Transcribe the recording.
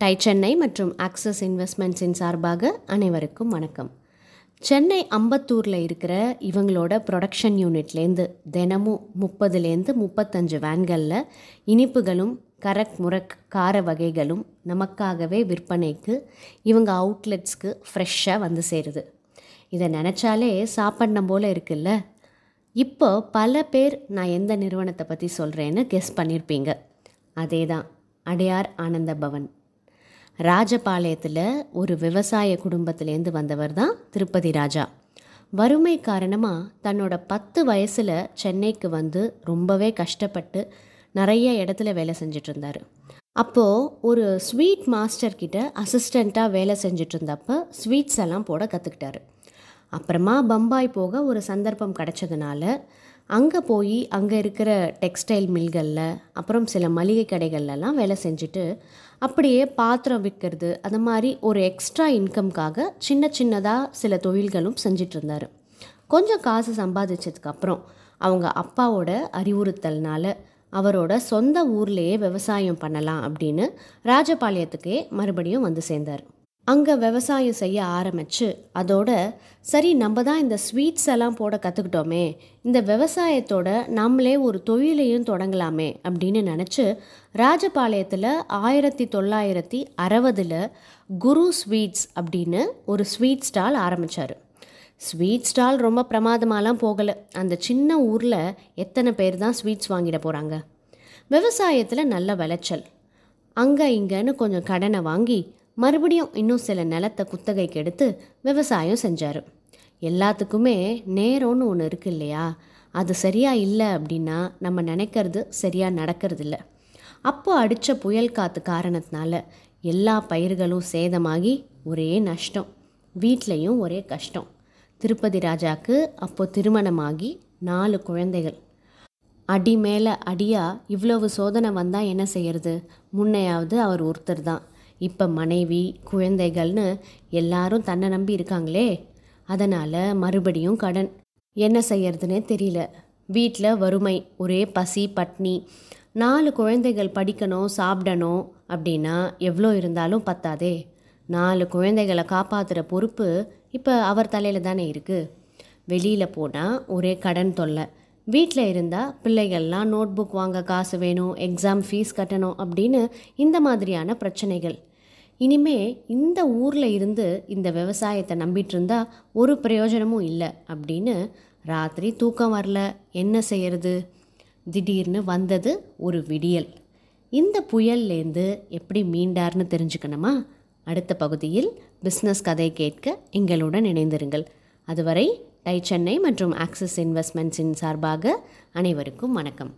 Tie Chennai மற்றும் access இன்வெஸ்ட்மெண்ட்ஸின் சார்பாக அனைவருக்கும் வணக்கம். சென்னை அம்பத்தூரில் இருக்கிற இவங்களோட ப்ரொடக்ஷன் யூனிட்லேருந்து தினமும் முப்பதுலேருந்து முப்பத்தஞ்சு வேன்களில் இனிப்புகளும் கரக் முரக் கார வகைகளும் நமக்காகவே விற்பனைக்கு இவங்க அவுட்லெட்ஸ்க்கு ஃப்ரெஷ்ஷாக வந்து சேருது. இதை நினச்சாலே சாப்பிட்ணும் போல் இருக்குல்ல? இப்போ பல பேர் நான் எந்த நிறுவனத்தை பற்றி சொல்கிறேன்னு கெஸ் பண்ணியிருப்பீங்க அதே தான் அடையார் ஆனந்த பவன். ராஜபாளையத்தில் ஒரு விவசாய குடும்பத்திலேருந்து வந்தவர் தான் திருப்பதி ராஜா. வறுமை காரணமாக தன்னோட பத்து வயசில் சென்னைக்கு வந்து ரொம்பவே கஷ்டப்பட்டு நிறைய இடத்துல வேலை செஞ்சுட்டு இருந்தார் அப்போது ஒரு ஸ்வீட் மாஸ்டர்கிட்ட அசிஸ்டண்ட்டாக வேலை செஞ்சுட்டு இருந்தப்போ ஸ்வீட்ஸ் எல்லாம் போட கற்றுக்கிட்டாரு அப்புறமா பம்பாய் போக ஒரு சந்தர்ப்பம் கிடச்சதுனால அங்கே போய் அங்கே இருக்கிற டெக்ஸ்டைல் மில்களில் அப்புறம் சில மளிகை கடைகள்லாம் வேலை செஞ்சுட்டு அப்படியே பாத்திரம் விற்கிறது அது மாதிரி ஒரு எக்ஸ்ட்ரா இன்கம்காக சின்ன சின்னதாக சில தொழில்களும் செஞ்சிட்டு இருந்தார். கொஞ்சம் காசு சம்பாதிச்சதுக்கப்புறம் அவங்க அப்பாவோட அறிவுறுத்தல்னால அவரோட சொந்த ஊர்லேயே விவசாயம் பண்ணலாம் அப்படின்னு ராஜபாளையத்துக்கே மறுபடியும் வந்து சேர்ந்தார். அங்கே விவசாயம் செய்ய ஆரம்பித்து அதோட சரி நம்ம தான் இந்த ஸ்வீட்ஸ் எல்லாம் போட கற்றுக்கிட்டோமே இந்த விவசாயத்தோட நம்மளே ஒரு தொழிலையும் தொடங்கலாமே அப்படின்னு நினச்சி ராஜபாளையத்தில் ஆயிரத்தி தொள்ளாயிரத்தி அறுபதில் குரு ஸ்வீட்ஸ் அப்படின்னு ஒரு ஸ்வீட் ஸ்டால் ஆரம்பித்தார் ஸ்வீட் ஸ்டால் ரொம்ப பிரமாதமாலாம் போகலை. அந்த சின்ன ஊரில் எத்தனை பேர் தான் ஸ்வீட்ஸ் வாங்கிட போகிறாங்க விவசாயத்தில் நல்ல விளைச்சல். அங்கே இங்கேன்னு கொஞ்சம் கடனை வாங்கி மறுபடியும் இன்னும் சில நிலத்தை குத்தகைக்கு எடுத்து விவசாயம் செஞ்சார். எல்லாத்துக்குமே நேரம்னு ஒன்று இருக்கு இல்லையா? அது சரியாக இல்லை அப்படின்னா நம்ம நினைக்கிறது சரியாக நடக்கிறது இல்லை அப்போ அடித்த புயல் காற்று காரணத்தினால எல்லா பயிர்களும் சேதமாகி ஒரே நஷ்டம் வீட்லேயும் ஒரே கஷ்டம். திருப்பதி ராஜாக்கு அப்போது திருமணமாகி நாலு குழந்தைகள். அடி மேலே அடியாக இவ்வளவு சோதனை வந்தால் என்ன செய்யறது? முன்னையாவது அவர் ஒருத்தர் தான். இப்போ மனைவி குழந்தைகள்னு எல்லாரும் தன்னை நம்பி இருக்காங்களே அதனால் மறுபடியும் கடன். என்ன செய்யறதுனே தெரியல. வீட்டில் வறுமை ஒரே பசி பட்னி. நாலு குழந்தைகள் படிக்கணும் சாப்பிடணும் அப்படின்னா எவ்வளோ இருந்தாலும் பத்தாதே. நாலு குழந்தைகளை காப்பாற்றுற பொறுப்பு இப்போ அவர் தலையில் தானே இருக்குது வெளியில் போனால் ஒரே கடன் தொல்லை. வீட்டில் இருந்தால் பிள்ளைகள்லாம் நோட் புக் வாங்க காசு வேணும் எக்ஸாம் ஃபீஸ் கட்டணும் அப்படின்னு இந்த மாதிரியான பிரச்சனைகள். இனிமே இந்த ஊரில் இருந்து இந்த விவசாயத்தை நம்பிட்டு இருந்தா ஒரு பிரயோஜனமும் இல்லை அப்படின்னு ராத்திரி தூக்கம் வரல. என்ன செய்யறது? திடீர்னு வந்தது ஒரு விடியல். இந்த புயல்லேருந்து எப்படி மீண்டார்னு தெரிஞ்சுக்கணுமா? அடுத்த பகுதியில் பிஸ்னஸ் கதை கேட்க எங்களுடன் இணைந்திருங்கள். அதுவரை டை சென்னை மற்றும் ஆக்சிஸ் இன்வெஸ்ட்மெண்ட்ஸின் சார்பாக அனைவருக்கும் வணக்கம்.